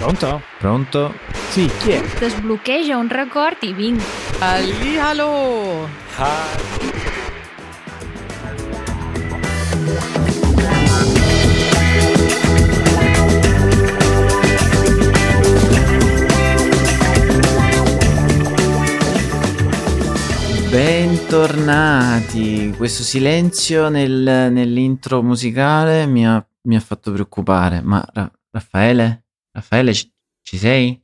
Pronto? Pronto? Sì, chi è? Desbloqueja un record i vinc. Hallihallo! Bentornati. Questo silenzio nel- nell'intro musicale mi ha, mi ha fatto preoccupare. Ma Ra- Raffaele? Raffaele, ci, ci sei?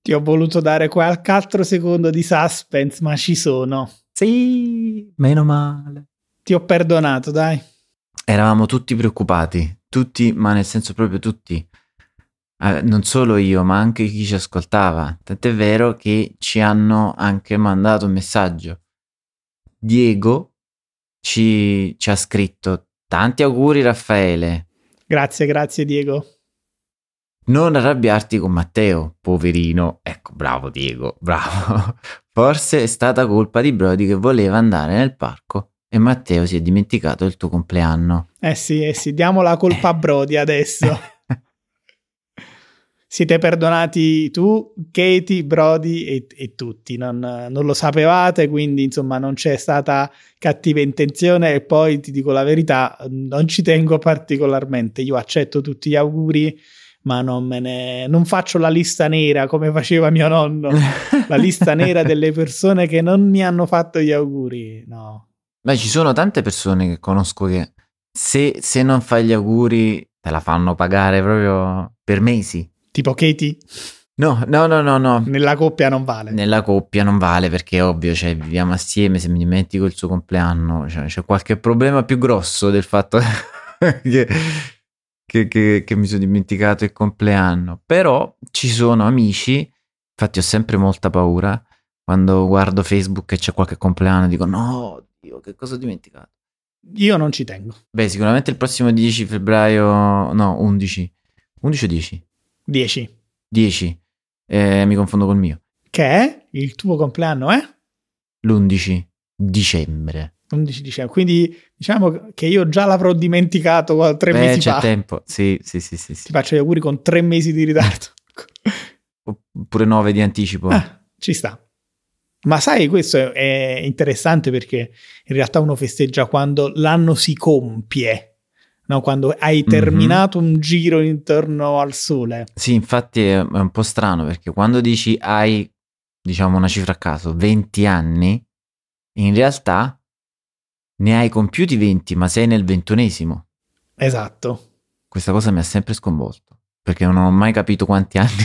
Ti ho voluto dare qualche altro secondo di suspense, ma ci sono. Sì, meno male. Ti ho perdonato, dai. Eravamo tutti preoccupati, tutti, ma nel senso proprio tutti. Eh, non solo io, ma anche chi ci ascoltava. Tant'è vero che ci hanno anche mandato un messaggio. Diego ci, ci ha scritto: Tanti auguri, Raffaele. Grazie, grazie Diego. Non arrabbiarti con Matteo, poverino. Ecco, bravo Diego, bravo. Forse è stata colpa di Brody che voleva andare nel parco e Matteo si è dimenticato il tuo compleanno. Eh sì, eh sì, diamo la colpa a Brody adesso. Siete perdonati tu, Katie, Brody e, e tutti, non, non lo sapevate, quindi insomma non c'è stata cattiva intenzione e poi ti dico la verità, non ci tengo particolarmente, io accetto tutti gli auguri, ma non me ne non faccio la lista nera come faceva mio nonno, la lista nera delle persone che non mi hanno fatto gli auguri, no. Beh, ci sono tante persone che conosco che se, se non fai gli auguri te la fanno pagare proprio per mesi. Tipo Katie, No, no, no, no, no. nella coppia non vale. Nella coppia non vale perché è ovvio, cioè viviamo assieme, se mi dimentico il suo compleanno, cioè, c'è qualche problema più grosso del fatto che, che- che- che mi sono dimenticato il compleanno. Però ci sono amici, infatti ho sempre molta paura quando guardo Facebook e c'è qualche compleanno, dico no, Dio, che cosa ho dimenticato? Io non ci tengo. Beh, sicuramente il prossimo 10 febbraio, no, 11, 11 o 10? 10. 10, eh, mi confondo col mio. Che è il tuo compleanno, eh? L'11 dicembre. 11 dicembre. Quindi diciamo che io già l'avrò dimenticato tre Beh, mesi c'è fa. tempo. Sì, sì, sì, sì, sì. Ti faccio gli auguri con tre mesi di ritardo. Oppure 9 di anticipo. Ah, ci sta. Ma sai, questo è interessante perché in realtà uno festeggia quando l'anno si compie, no? quando hai Mhm. terminato un giro intorno al sole. Sì, infatti è, è un po' strano perché quando dici hai, diciamo una cifra a caso, 20 anni, in realtà ne hai compiuti 20, ma sei nel ventunesimo. Esatto. Questa cosa mi ha sempre sconvolto perché non ho mai capito quanti anni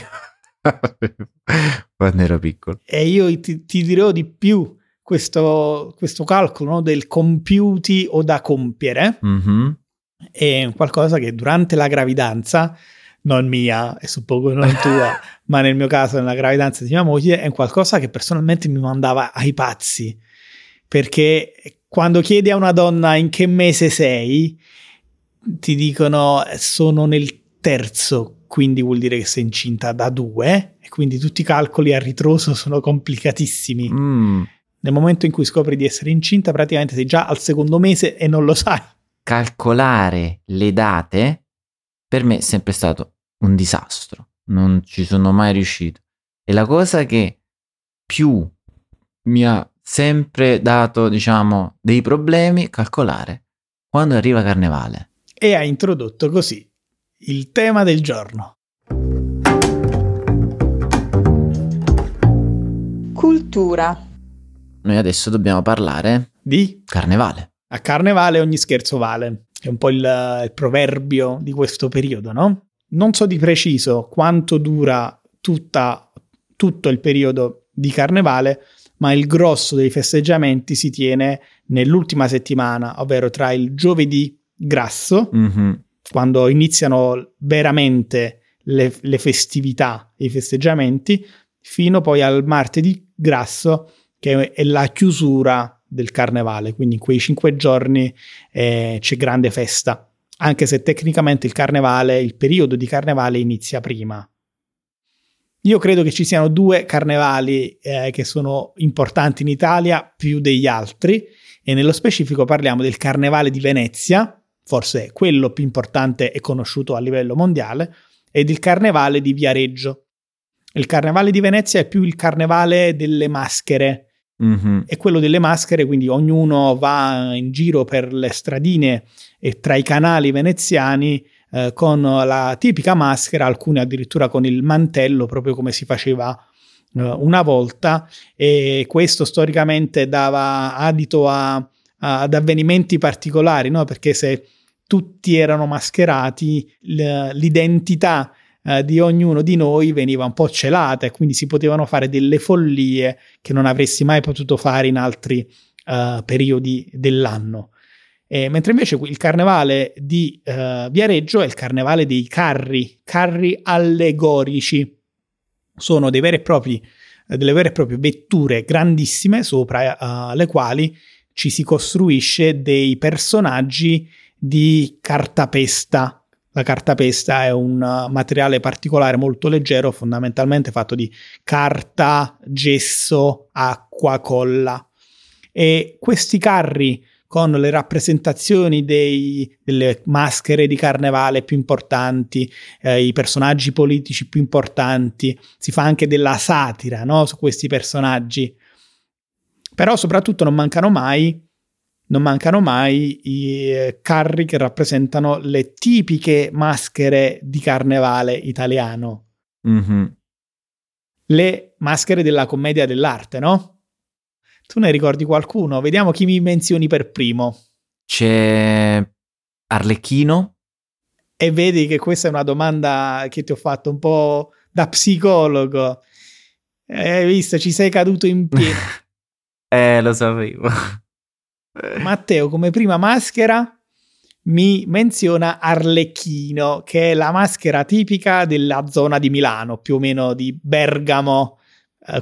quando ero piccolo. E io ti, ti dirò di più questo, questo calcolo no, del compiuti o da compiere. Mhm. è qualcosa che durante la gravidanza, non mia e suppongo non tua, ma nel mio caso nella gravidanza di mia moglie, è qualcosa che personalmente mi mandava ai pazzi. Perché quando chiedi a una donna in che mese sei, ti dicono sono nel terzo, quindi vuol dire che sei incinta da due, e quindi tutti i calcoli a ritroso sono complicatissimi. Mm. Nel momento in cui scopri di essere incinta, praticamente sei già al secondo mese e non lo sai. calcolare le date per me è sempre stato un disastro. Non ci sono mai riuscito. E la cosa che più mi ha sempre dato, diciamo, dei problemi calcolare quando arriva Carnevale. e ha introdotto così il tema del giorno. Cultura. Noi adesso dobbiamo parlare Di Carnevale. a carnevale ogni scherzo vale. È un po' il, il proverbio di questo periodo, no? Non so di preciso quanto dura tutta- tutto il periodo di carnevale, ma il grosso dei festeggiamenti si tiene nell'ultima settimana, ovvero tra il giovedì grasso, Mhm. quando iniziano veramente le, le festività, i festeggiamenti, fino poi al martedì grasso, che è la chiusura del carnevale. Quindi in quei cinque giorni eh, c'è grande festa, anche se tecnicamente il carnevale, il periodo di carnevale inizia prima. Io credo che ci siano due carnevali eh, che sono importanti in Italia più degli altri e nello specifico parliamo del carnevale di Venezia, forse quello più importante e conosciuto a livello mondiale, ed il carnevale di Viareggio. Il carnevale di Venezia è più il carnevale delle maschere, Mhm. è quello delle maschere, quindi ognuno va in giro per le stradine e tra i canali veneziani eh, con la tipica maschera, alcuni addirittura con il mantello, proprio come si faceva eh, una volta, e questo storicamente dava adito a- a- ad avvenimenti particolari, no? perché se tutti erano mascherati, l'identità eh, di ognuno di noi veniva un po' celata e quindi si potevano fare delle follie che non avresti mai potuto fare in altri eh, periodi dell'anno. E mentre invece il carnevale di eh, Viareggio è il carnevale dei carri, carri allegorici. Sono propri, eh, delle vere e proprie vetture grandissime sopra eh, le quali ci si costruisce dei personaggi di cartapesta. La cartapesta è un uh, materiale particolare molto leggero, fondamentalmente fatto di carta, gesso, acqua, colla. E questi carri con le rappresentazioni dei- delle maschere di carnevale più importanti, eh, i personaggi politici più importanti, si fa anche della satira no, su questi personaggi. Però soprattutto non mancano mai, non mancano mai i eh, carri che rappresentano le tipiche maschere di carnevale italiano, Mhm. le maschere della commedia dell'arte, no? Tu ne ricordi qualcuno? Vediamo chi mi menzioni per primo. C'è Arlecchino. E vedi che questa è una domanda che ti ho fatto un po' da psicologo. Eh, Hai visto, ci sei caduto in pieno. eh, lo sapevo. Matteo, come prima maschera, mi menziona Arlecchino, che è la maschera tipica della zona di Milano, più o meno di Bergamo,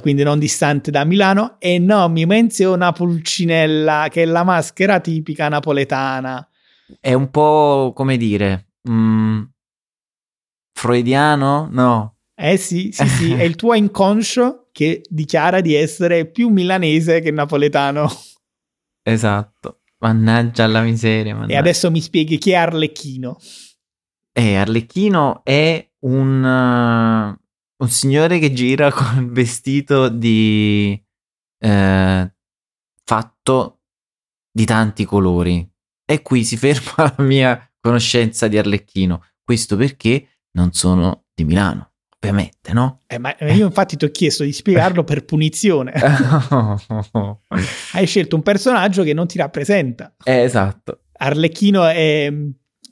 quindi non distante da Milano, e no, mi menziona Pulcinella, che è la maschera tipica napoletana. È un po' come dire. mm, freudiano? No. Eh sì, sì, sì, è il tuo inconscio che dichiara di essere più milanese che napoletano. Esatto. Mannaggia la miseria. E mannaggia. adesso mi spieghi chi è Arlecchino. Eh, Arlecchino è un, eh, un signore che gira con il vestito di eh, fatto di tanti colori. E qui si ferma la mia conoscenza di Arlecchino. Questo perché non sono di Milano, ovviamente, no? Eh, ma io infatti ti ho chiesto di spiegarlo per punizione. Hai scelto un personaggio che non ti rappresenta. Eh, esatto. Arlecchino è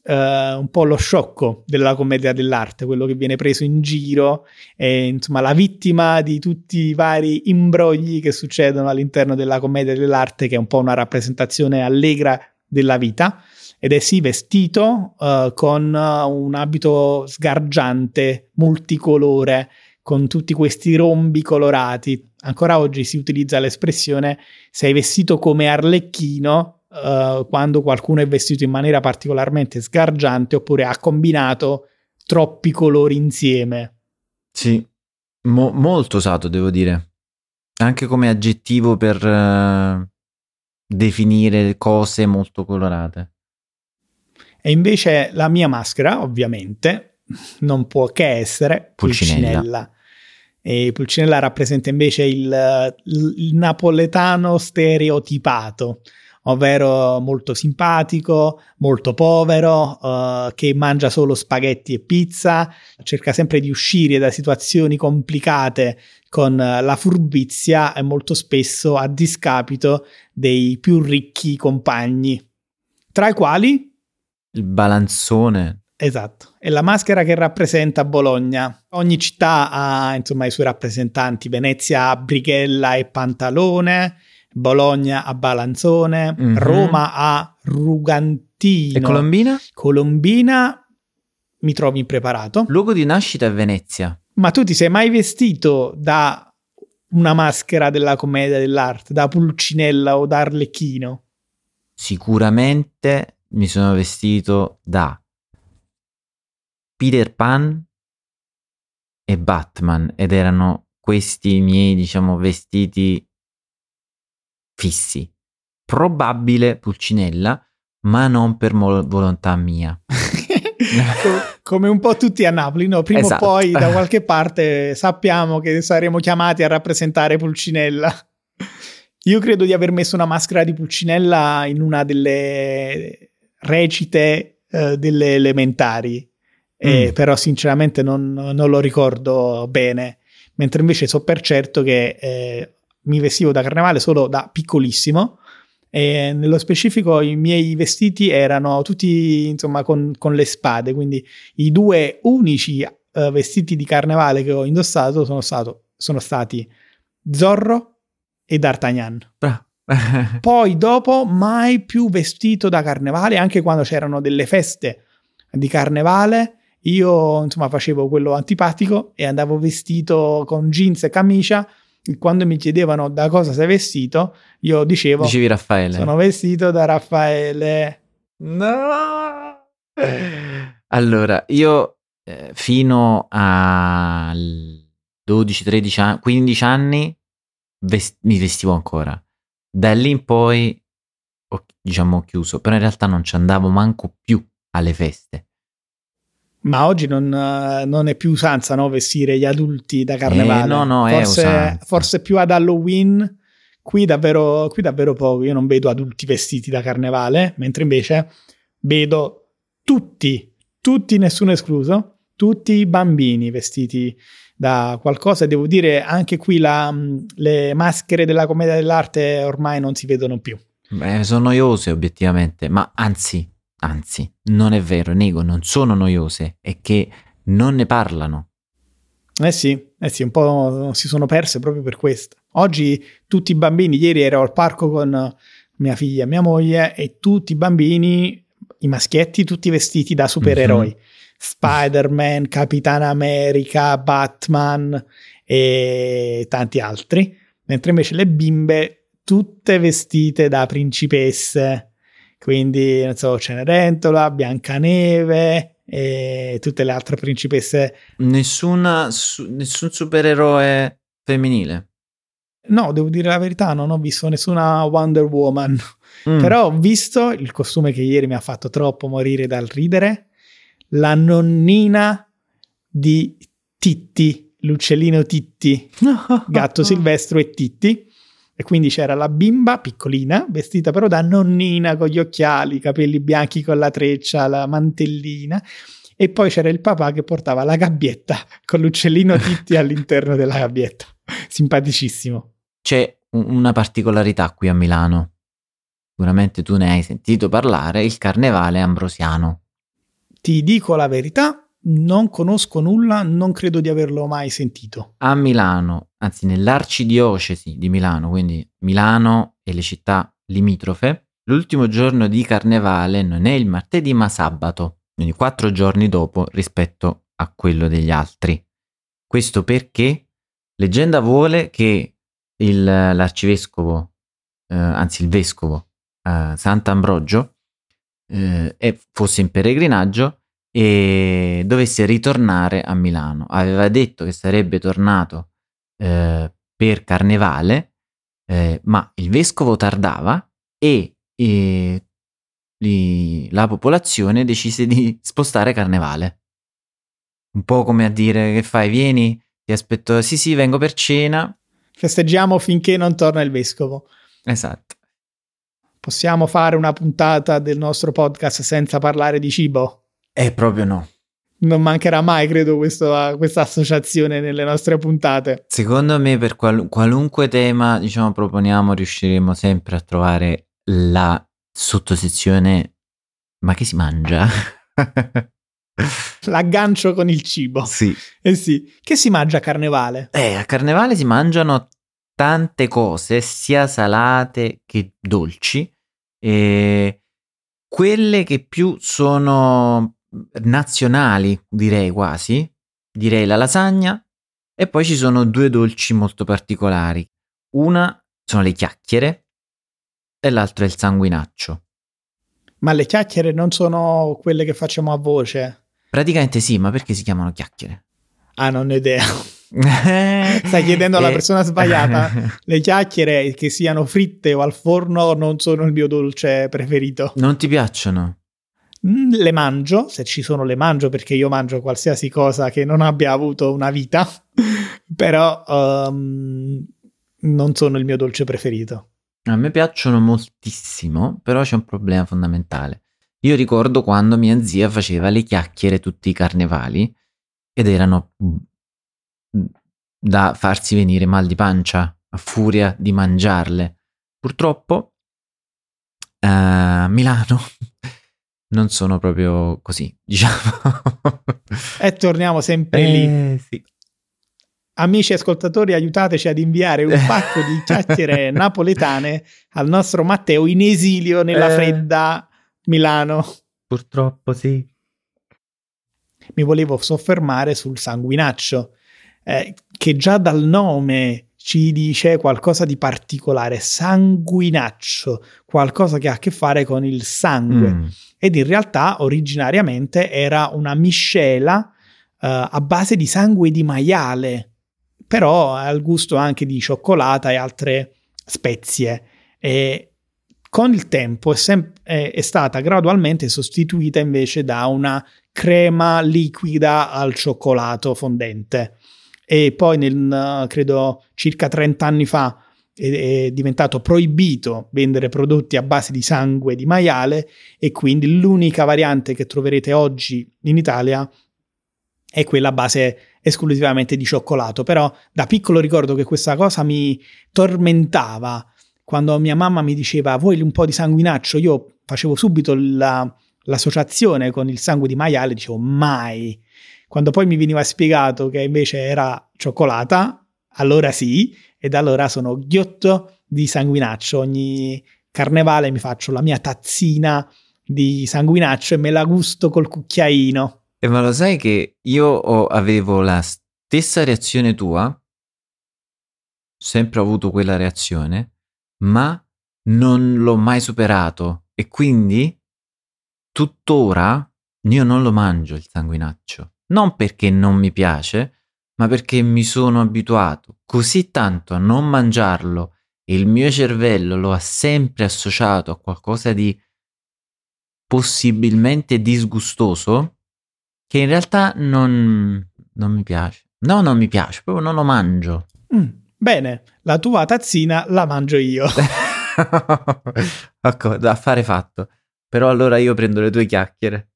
eh, un po' lo sciocco della commedia dell'arte, quello che viene preso in giro, è insomma la vittima di tutti i vari imbrogli che succedono all'interno della commedia dell'arte, che è un po' una rappresentazione allegra della vita. Ed è sì vestito eh, con eh, un abito sgargiante, multicolore, con tutti questi rombi colorati. Ancora oggi si utilizza l'espressione sei vestito come Arlecchino eh, quando qualcuno è vestito in maniera particolarmente sgargiante oppure ha combinato troppi colori insieme. Sì, Mo- molto usato, devo dire. Anche come aggettivo per eh, definire cose molto colorate. E invece la mia maschera, ovviamente, non può che essere Pulcinella. Pulcinella. E Pulcinella rappresenta invece il, il napoletano stereotipato, ovvero molto simpatico, molto povero, eh, che mangia solo spaghetti e pizza, cerca sempre di uscire da situazioni complicate con la furbizia e molto spesso a discapito dei più ricchi compagni, tra i quali Il balanzone. Esatto, è la maschera che rappresenta Bologna. Ogni città ha insomma i suoi rappresentanti. Venezia ha Brighella e Pantalone, Bologna ha Balanzone, Mhm. Roma ha Rugantino. E Colombina? Colombina mi trovi impreparato. Luogo di nascita è Venezia. Ma tu ti sei mai vestito da una maschera della commedia dell'arte, da Pulcinella o da Arlecchino? Sicuramente mi sono vestito da Peter Pan e Batman ed erano questi i miei, diciamo, vestiti fissi. Probabile Pulcinella, ma non per mo- volontà mia. Co- come un po' tutti a Napoli, no? Prima Esatto. o poi da qualche parte sappiamo che saremo chiamati a rappresentare Pulcinella. Io credo di aver messo una maschera di Pulcinella in una delle recite eh, delle elementari, Eh, Mm. però sinceramente non, non lo ricordo bene, mentre invece so per certo che eh, mi vestivo da carnevale solo da piccolissimo e nello specifico i miei vestiti erano tutti insomma con, con le spade, quindi i due unici eh, vestiti di carnevale che ho indossato sono, stato- sono stati Zorro e D'Artagnan. Bra- Poi dopo mai più vestito da carnevale, anche quando c'erano delle feste di carnevale, io insomma facevo quello antipatico e andavo vestito con jeans e camicia. Quando mi chiedevano da cosa sei vestito, io dicevo Dicevi Raffaele. sono vestito da Raffaele. No! Allora, io eh, fino a 12, 13 anni, 15 anni ves- mi vestivo ancora. Da lì in poi ho, diciamo, chiuso, però in realtà non ci andavo manco più alle feste. Ma oggi non, eh, non è più usanza no, vestire gli adulti da carnevale. Eh, no, no, forse, forse più ad Halloween. Qui davvero, qui davvero poco. Io non vedo adulti vestiti da carnevale, mentre invece vedo tutti, tutti, nessuno escluso, tutti i bambini vestiti da qualcosa. Devo dire, anche qui la, mh, le maschere della commedia dell'arte ormai non si vedono più. Beh, sono noiose obiettivamente, ma anzi, anzi, non è vero, nego, non sono noiose, è che non ne parlano. Eh sì, eh sì, un po' si sono perse proprio per questo. Oggi tutti i bambini, ieri ero al parco con mia figlia e mia moglie e tutti i bambini, i maschietti, tutti vestiti da supereroi. Mhm. Spider-Man, Capitan America, Batman e tanti altri. Mentre invece le bimbe tutte vestite da principesse. Quindi, non so, Cenerentola, Biancaneve e tutte le altre principesse Nessuna, su- nessun supereroe femminile. No, devo dire la verità, non ho visto nessuna Wonder Woman, Mm. però ho visto il costume che ieri mi ha fatto troppo morire dal ridere, la nonnina di Titti, l'uccellino Titti, gatto silvestro e Titti, e quindi c'era la bimba piccolina, vestita però da nonnina con gli occhiali, i capelli bianchi con la treccia, la mantellina, e poi c'era il papà che portava la gabbietta con l'uccellino Titti all'interno della gabbietta. Simpaticissimo. C'è un- una particolarità qui a Milano. Sicuramente tu ne hai sentito parlare, il carnevale ambrosiano. Ti dico la verità, non conosco nulla, non credo di averlo mai sentito. A Milano, anzi nell'arcidiocesi di Milano, quindi Milano e le città limitrofe, l'ultimo giorno di carnevale non è il martedì ma sabato, quindi quattro giorni dopo rispetto a quello degli altri. Questo perché leggenda vuole che il- l'arcivescovo, eh, anzi il vescovo eh, Sant'Ambrogio, eh, fosse in peregrinaggio e dovesse ritornare a Milano. Aveva detto che sarebbe tornato eh, per carnevale, eh, ma il vescovo tardava e, e li- la popolazione decise di spostare carnevale. Un po' come a dire che fai, vieni, ti aspetto, sì sì, vengo per cena. Festeggiamo finché non torna il vescovo. Esatto. Possiamo fare una puntata del nostro podcast senza parlare di cibo? Eh, proprio no. Non mancherà mai, credo, questo- questa associazione nelle nostre puntate. Secondo me per qual- qualunque tema, diciamo, proponiamo, riusciremo sempre a trovare la sottosezione ma che si mangia? L'aggancio con il cibo. sì. Eh sì. Che si mangia a carnevale? Eh, a carnevale si mangiano tante cose, sia salate che dolci, e quelle che più sono nazionali, direi quasi, direi la lasagna, e poi ci sono due dolci molto particolari. Una sono le chiacchiere e l'altro è il sanguinaccio. Ma le chiacchiere non sono quelle che facciamo a voce. Praticamente sì, ma perché si chiamano chiacchiere? Ah, non ho idea. Stai chiedendo alla Eh, persona sbagliata. Le chiacchiere che siano fritte o al forno non sono il mio dolce preferito. non ti piacciono? Mm, Le mangio, se ci sono le mangio perché io mangio qualsiasi cosa che non abbia avuto una vita, però ehm, non sono il mio dolce preferito. A me piacciono moltissimo, però c'è un problema fondamentale. Io ricordo quando mia zia faceva le chiacchiere tutti i carnevali ed erano mm, da farsi venire mal di pancia a furia di mangiarle. Purtroppo a Milano non sono proprio così, diciamo. E torniamo sempre lì. Eh, sì. Amici ascoltatori, aiutateci ad inviare un pacco di chiacchiere napoletane al nostro Matteo in esilio nella Eh. fredda Milano. Purtroppo sì. Mi volevo soffermare sul sanguinaccio, eh, che già dal nome ci dice qualcosa di particolare. Sanguinaccio, qualcosa che ha a che fare con il sangue. Mm. ed in realtà originariamente era una miscela eh, a base di sangue di maiale, però al gusto anche di cioccolata e altre spezie. E con il tempo è, sem- è- è stata gradualmente sostituita invece da una crema liquida al cioccolato fondente. E poi nel, eh, credo circa 30 anni fa è, diventato proibito vendere prodotti a base di sangue di maiale e quindi l'unica variante che troverete oggi in Italia è quella a base esclusivamente di cioccolato. Però da piccolo ricordo che questa cosa mi tormentava. Quando mia mamma mi diceva vuoi un po' di sanguinaccio, io facevo subito la- l'associazione con il sangue di maiale, dicevo mai. Quando poi mi veniva spiegato che invece era cioccolata, allora sì, e da allora sono ghiotto di sanguinaccio. Ogni carnevale mi faccio la mia tazzina di sanguinaccio e me la gusto col cucchiaino. E ma lo sai che io avevo la stessa reazione tua? Sempre ho avuto quella reazione, ma non l'ho mai superato. E quindi tuttora io non lo mangio il sanguinaccio. Non perché non mi piace, ma perché mi sono abituato così tanto a non mangiarlo e il mio cervello lo ha sempre associato a qualcosa di possibilmente disgustoso che in realtà non, non mi piace. No, non mi piace, proprio non lo mangio. Mm, bene, la tua tazzina la mangio io. ecco, affare fatto. Però allora io prendo le tue chiacchiere.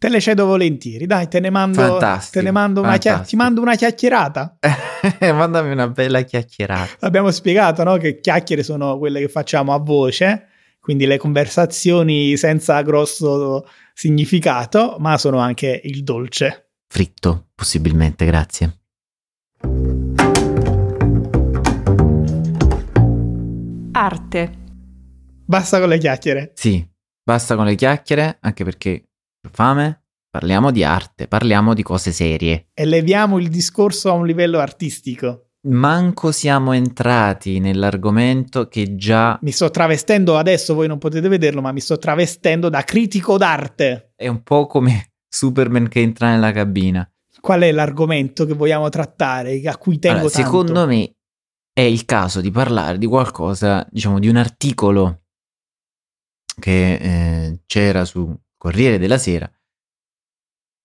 Te le cedo volentieri, dai, te ne mando, Fantastico, te ne mando una, chia- fantastico. ti mando una chiacchierata. Mandami una bella chiacchierata. Abbiamo spiegato no, che chiacchiere sono quelle che facciamo a voce, quindi le conversazioni senza grosso significato, ma sono anche il dolce. Fritto, possibilmente, grazie. Arte. Basta con le chiacchiere. Sì, basta con le chiacchiere, anche perché fame. Parliamo di arte, parliamo di cose serie. Eleviamo il discorso a un livello artistico. Manco siamo entrati nell'argomento che già Mi sto travestendo adesso, voi non potete vederlo, ma mi sto travestendo da critico d'arte. è un po' come Superman che entra nella cabina. Qual è l'argomento che vogliamo trattare, a cui tengo Allora, tanto? secondo me è il caso di parlare di qualcosa, diciamo, di un articolo che eh, c'era su Corriere della Sera,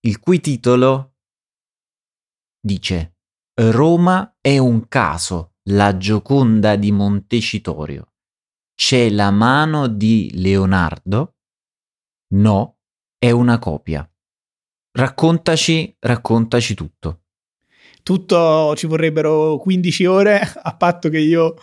il cui titolo dice Roma è un caso, la Gioconda di Montecitorio. C'è la mano di Leonardo? No, è una copia. Raccontaci, raccontaci tutto. tutto ci vorrebbero 15 ore a patto che io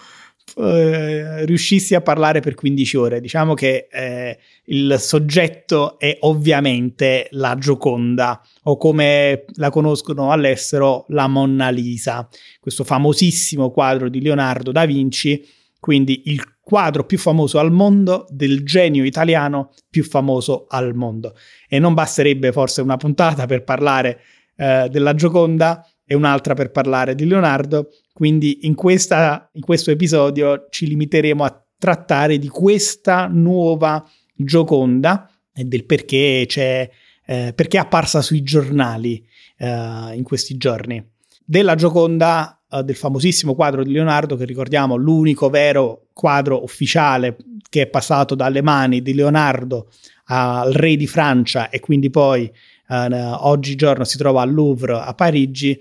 eh, riuscissi a parlare per 15 ore. Diciamo che eh, il soggetto è ovviamente la Gioconda o come la conoscono all'estero la Monna Lisa, questo famosissimo quadro di Leonardo da Vinci, quindi il quadro più famoso al mondo del genio italiano più famoso al mondo. E non basterebbe forse una puntata per parlare eh, della Gioconda e un'altra per parlare di Leonardo. Quindi in, questa, in questo episodio ci limiteremo a trattare di questa nuova Gioconda e del perché c'è, eh, perché è apparsa sui giornali eh, in questi giorni. Della Gioconda, eh, del famosissimo quadro di Leonardo, che ricordiamo l'unico vero quadro ufficiale che è passato dalle mani di Leonardo al re di Francia e quindi poi eh, oggigiorno si trova al Louvre a Parigi,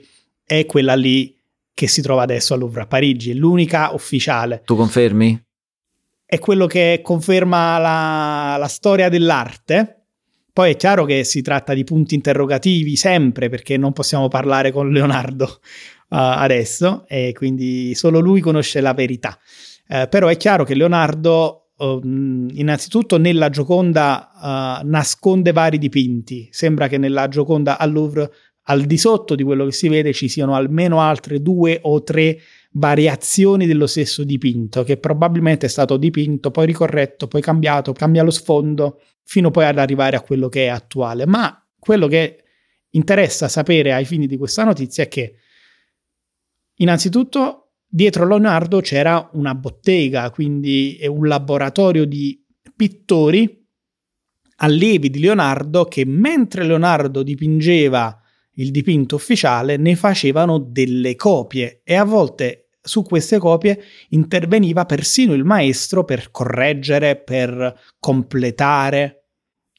è quella lì che si trova adesso al Louvre a Parigi, è l'unica ufficiale. Tu confermi? È quello che conferma la, la storia dell'arte. Poi è chiaro che si tratta di punti interrogativi sempre perché non possiamo parlare con Leonardo uh, adesso e quindi solo lui conosce la verità. Uh, però è chiaro che Leonardo uh, innanzitutto nella Gioconda nasconde vari dipinti. Sembra che nella Gioconda al Louvre al di sotto di quello che si vede ci siano almeno altre due o tre variazioni dello stesso dipinto, che probabilmente è stato dipinto, poi ricorretto, poi cambiato, cambia lo sfondo, fino poi ad arrivare a quello che è attuale. Ma quello che interessa sapere ai fini di questa notizia è che innanzitutto dietro Leonardo c'era una bottega, quindi un laboratorio di pittori allievi di Leonardo che mentre Leonardo dipingeva il dipinto ufficiale, ne facevano delle copie e a volte su queste copie interveniva persino il maestro per correggere, per completare.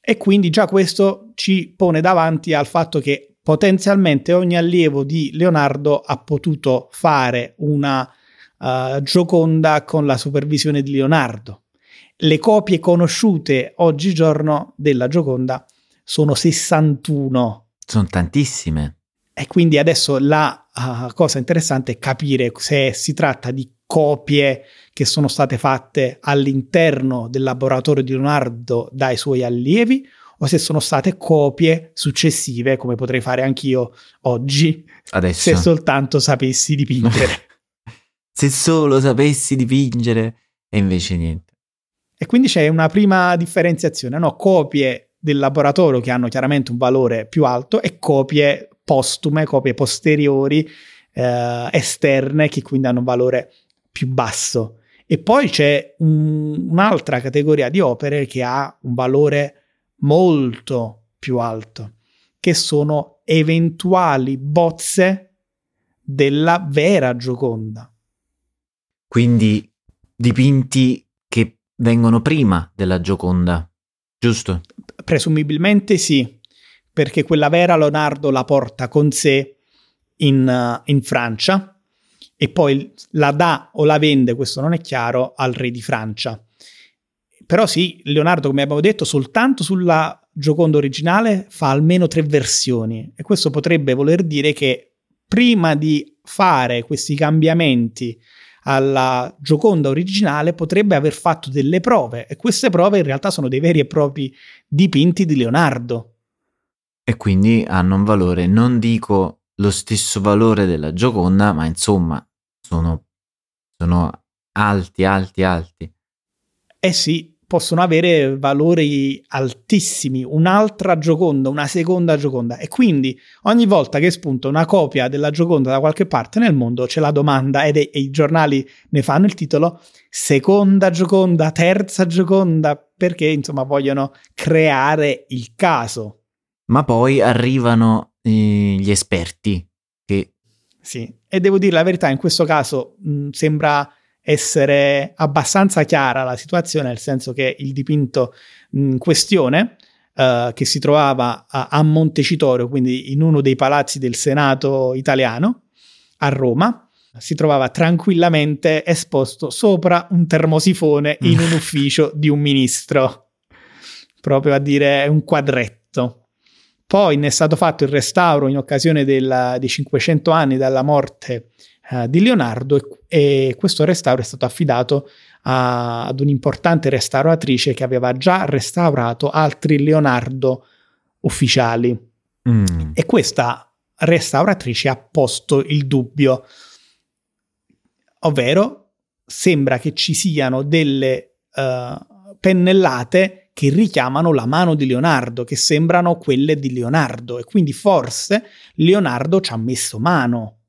E quindi già questo ci pone davanti al fatto che potenzialmente ogni allievo di Leonardo ha potuto fare una uh, Gioconda con la supervisione di Leonardo. Le copie conosciute oggigiorno della Gioconda sono 61 sono tantissime. E quindi adesso la uh, cosa interessante è capire se si tratta di copie che sono state fatte all'interno del laboratorio di Leonardo dai suoi allievi o se sono state copie successive, come potrei fare anch'io oggi, Adesso. se soltanto sapessi dipingere. se solo sapessi dipingere e invece niente. E quindi c'è una prima differenziazione, no? Copie del laboratorio che hanno chiaramente un valore più alto e copie postume, copie posteriori eh, esterne che quindi hanno un valore più basso. E poi c'è un, un'altra categoria di opere che ha un valore molto più alto, che sono eventuali bozze della vera Gioconda. Quindi dipinti che vengono prima della Gioconda. Giusto. Presumibilmente sì, perché quella vera Leonardo la porta con sé in, uh, in Francia e poi la dà o la vende, questo non è chiaro, al re di Francia. Però sì, Leonardo, come abbiamo detto, soltanto sulla Gioconda originale fa almeno tre versioni e questo potrebbe voler dire che prima di fare questi cambiamenti alla Gioconda originale potrebbe aver fatto delle prove e queste prove in realtà sono dei veri e propri dipinti di Leonardo. E quindi hanno un valore, non dico lo stesso valore della Gioconda, ma insomma sono, sono alti, alti, alti. Eh sì, possono avere valori altissimi, un'altra Gioconda, una seconda Gioconda e quindi ogni volta che spunta una copia della Gioconda da qualche parte nel mondo c'è la domanda ed è, e i giornali ne fanno il titolo seconda Gioconda, terza Gioconda perché insomma vogliono creare il caso. Ma poi arrivano eh, gli esperti che... Sì, e devo dire la verità, in questo caso mh, sembra essere abbastanza chiara la situazione, nel senso che il dipinto in questione, uh, che si trovava a, a, Montecitorio, quindi in uno dei palazzi del Senato italiano, a Roma, si trovava tranquillamente esposto sopra un termosifone in un ufficio di un ministro, proprio a dire un quadretto. Poi ne è stato fatto il restauro in occasione del, dei 500 anni dalla morte uh, di Leonardo e, e, questo restauro è stato affidato a, ad un'importante restauratrice che aveva già restaurato altri Leonardo ufficiali. Mm. E questa restauratrice ha posto il dubbio, ovvero sembra che ci siano delle uh, pennellate che richiamano la mano di Leonardo, che sembrano quelle di Leonardo e quindi forse Leonardo ci ha messo mano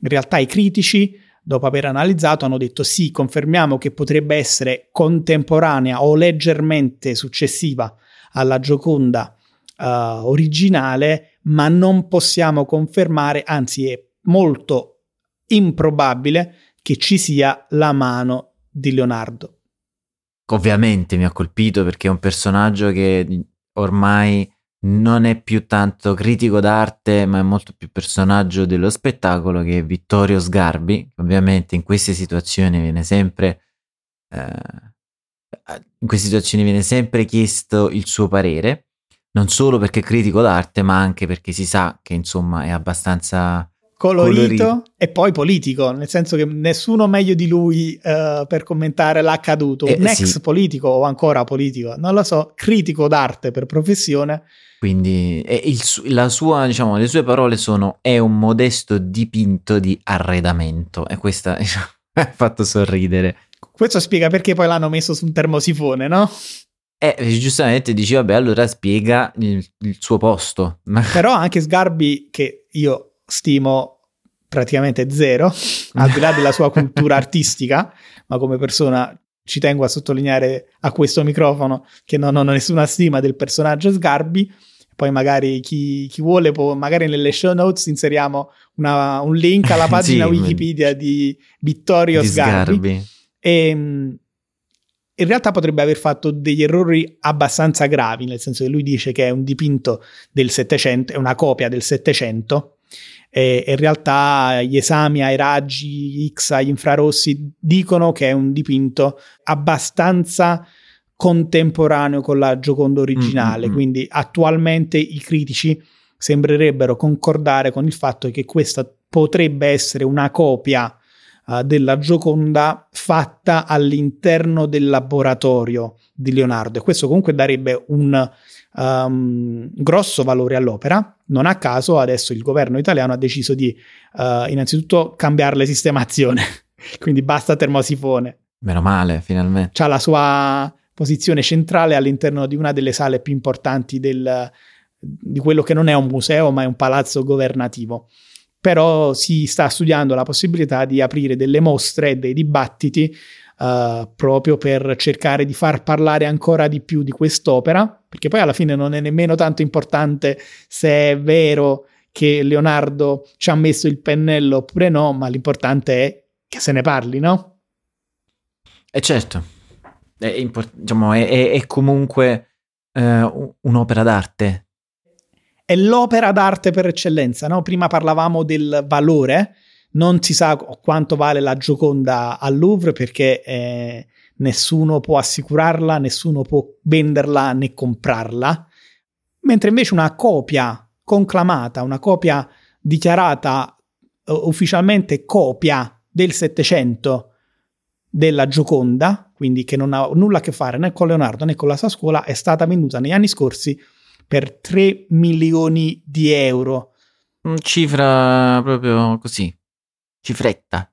in realtà i critici, dopo aver analizzato, hanno detto sì, confermiamo che potrebbe essere contemporanea o leggermente successiva alla Gioconda uh, originale, ma non possiamo confermare, anzi è molto improbabile che ci sia la mano di Leonardo. ovviamente mi ha colpito perché è un personaggio che ormai non è più tanto critico d'arte, ma è molto più personaggio dello spettacolo che Vittorio Sgarbi. Ovviamente in queste situazioni viene sempre eh, in queste situazioni viene sempre chiesto il suo parere, non solo perché è critico d'arte, ma anche perché si sa che insomma è abbastanza colorito, colorito. e poi politico, nel senso che nessuno meglio di lui uh, per commentare l'accaduto, eh, un ex sì. politico o ancora politico, non lo so, critico d'arte per professione. Quindi il, la sua, diciamo, le sue parole sono è un modesto dipinto di arredamento e questa diciamo, ha fatto sorridere. Questo spiega perché poi l'hanno messo su un termosifone, no? Eh, giustamente dici, vabbè, allora spiega il, il suo posto. Però anche Sgarbi, che io stimo praticamente zero, al di là della sua cultura artistica, ma come persona ci tengo a sottolineare a questo microfono che non ho nessuna stima del personaggio Sgarbi. Poi magari chi, chi vuole, può, magari nelle show notes inseriamo una, un link alla pagina sì, Wikipedia di Vittorio di Sgarbi. Sgarbi. E, ehm, in realtà potrebbe aver fatto degli errori abbastanza gravi, nel senso che lui dice che è un dipinto del Settecento, è una copia del Settecento, e in realtà gli esami ai raggi X, agli infrarossi dicono che è un dipinto abbastanza contemporaneo con la Gioconda originale, mm-hmm. quindi attualmente i critici sembrerebbero concordare con il fatto che questa potrebbe essere una copia uh, della Gioconda fatta all'interno del laboratorio di Leonardo e questo comunque darebbe un um, grosso valore all'opera. Non a caso adesso il governo italiano ha deciso di uh, innanzitutto cambiare le sistemazione, quindi basta termosifone. Meno male, finalmente. C'ha la sua posizione centrale all'interno di una delle sale più importanti del, di quello che non è un museo, ma è un palazzo governativo però si sta studiando la possibilità di aprire delle mostre e dei dibattiti uh, proprio per cercare di far parlare ancora di più di quest'opera, perché poi alla fine non è nemmeno tanto importante se è vero che Leonardo ci ha messo il pennello oppure no, ma l'importante è che se ne parli, no? E eh certo, è, import- diciamo, è, è, è comunque uh, un'opera d'arte, è l'opera d'arte per eccellenza. No? Prima parlavamo del valore, non si sa quanto vale la Gioconda al Louvre perché eh, nessuno può assicurarla, nessuno può venderla né comprarla, mentre invece una copia conclamata, una copia dichiarata uh, ufficialmente copia del Settecento della Gioconda, quindi che non ha nulla a che fare né con Leonardo né con la sua scuola, è stata venduta negli anni scorsi per 3 milioni di euro. Cifra proprio così, cifretta.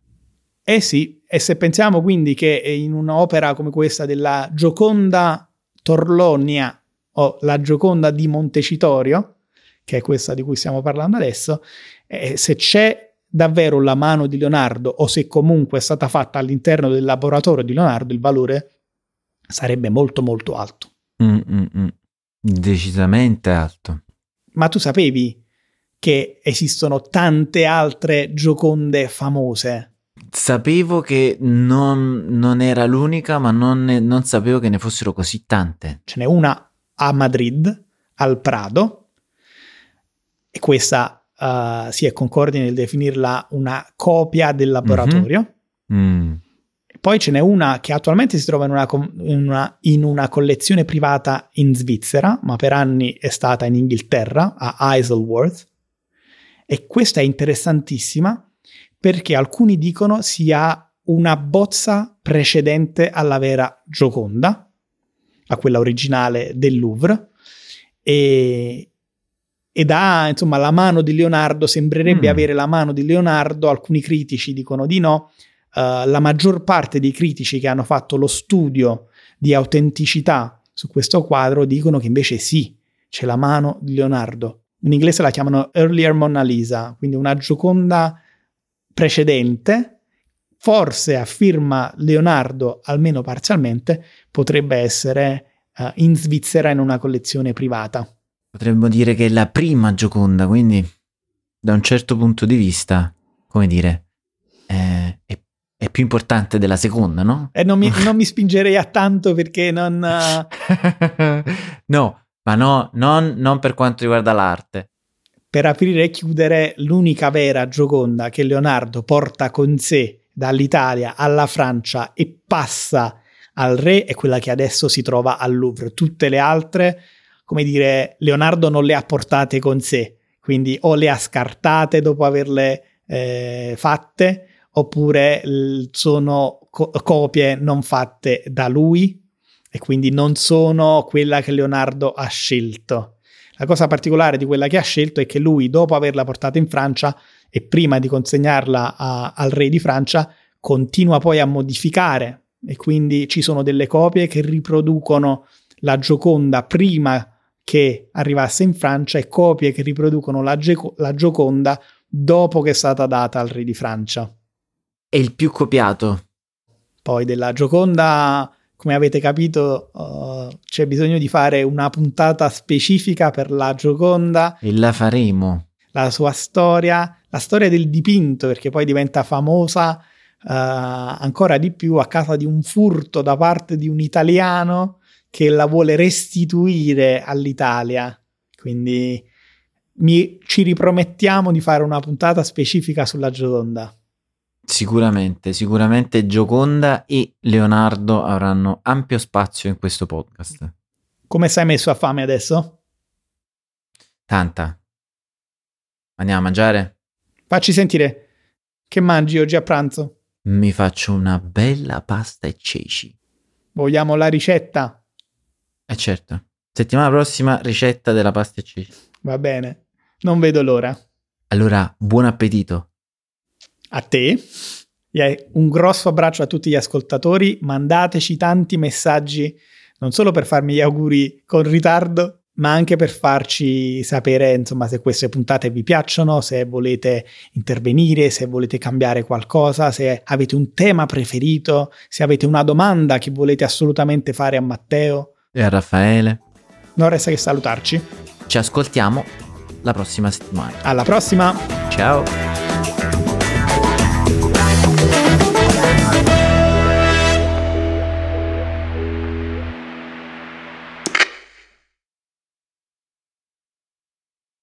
Eh sì, e se pensiamo quindi che in un'opera come questa della Gioconda Torlonia o la Gioconda di Montecitorio, che è questa di cui stiamo parlando adesso, eh, se c'è davvero la mano di Leonardo o se comunque è stata fatta all'interno del laboratorio di Leonardo, il valore sarebbe molto molto alto. Mm-mm. Decisamente alto. Ma tu sapevi che esistono tante altre gioconde famose? Sapevo che non, non era l'unica, ma non, ne, non sapevo che ne fossero così tante. Ce n'è una a Madrid, al Prado, e questa uh, si è concordi nel definirla una copia del laboratorio. Mm-hmm. Mm. Poi ce n'è una che attualmente si trova in una, in, una, in una, collezione privata in Svizzera, ma per anni è stata in Inghilterra, a Isleworth. E questa è interessantissima perché alcuni dicono sia una bozza precedente alla vera Gioconda, a quella originale del Louvre. E, ed ha insomma la mano di Leonardo, sembrerebbe mm. avere la mano di Leonardo, alcuni critici dicono di no, Uh, la maggior parte dei critici che hanno fatto lo studio di autenticità su questo quadro dicono che invece sì, c'è la mano di Leonardo. In inglese la chiamano Earlier Mona Lisa, quindi una gioconda precedente, forse affirma Leonardo, almeno parzialmente, potrebbe essere uh, in Svizzera in una collezione privata. Potremmo dire che è la prima gioconda, quindi da un certo punto di vista, come dire, eh, è è più importante della seconda, no? E non mi, non mi spingerei a tanto perché non... eh, no, ma no, non, non per quanto riguarda l'arte. per aprire e chiudere, l'unica vera Gioconda che Leonardo porta con sé dall'Italia alla Francia e passa al re è quella che adesso si trova al Louvre. Tutte le altre, come dire, Leonardo non le ha portate con sé, quindi o le ha scartate dopo averle eh, fatte, oppure sono co- copie non fatte da lui e quindi non sono quella che Leonardo ha scelto. La cosa particolare di quella che ha scelto è che lui, dopo averla portata in Francia e prima di consegnarla a- al re di Francia, continua poi a modificare e quindi ci sono delle copie che riproducono la Gioconda prima che arrivasse in Francia e copie che riproducono la, Geco- la Gioconda dopo che è stata data al re di Francia. È il più copiato. Poi della Gioconda, come avete capito, uh, c'è bisogno di fare una puntata specifica per la Gioconda, E la faremo. la sua storia, la storia del dipinto, perché poi diventa famosa uh, ancora di più a causa di un furto da parte di un italiano che la vuole restituire all'Italia. Quindi mi- ci ripromettiamo di fare una puntata specifica sulla Gioconda. Sicuramente, sicuramente Gioconda e Leonardo avranno ampio spazio in questo podcast. Come sei messo a fame adesso? Tanta. Andiamo a mangiare? Facci sentire. Che mangi oggi a pranzo? Mi faccio una bella pasta e ceci. Vogliamo la ricetta? Eh certo. Settimana prossima ricetta della pasta e ceci. Va bene. Non vedo l'ora. Allora, buon appetito. A te. Un grosso abbraccio a tutti gli ascoltatori. Mandateci tanti messaggi, non solo per farmi gli auguri con ritardo, ma anche per farci sapere, insomma, se queste puntate vi piacciono, se volete intervenire, se volete cambiare qualcosa, se avete un tema preferito, se avete una domanda che volete assolutamente fare a Matteo. E a Raffaele. Non resta che salutarci. Ci ascoltiamo la prossima settimana. Alla prossima! Ciao.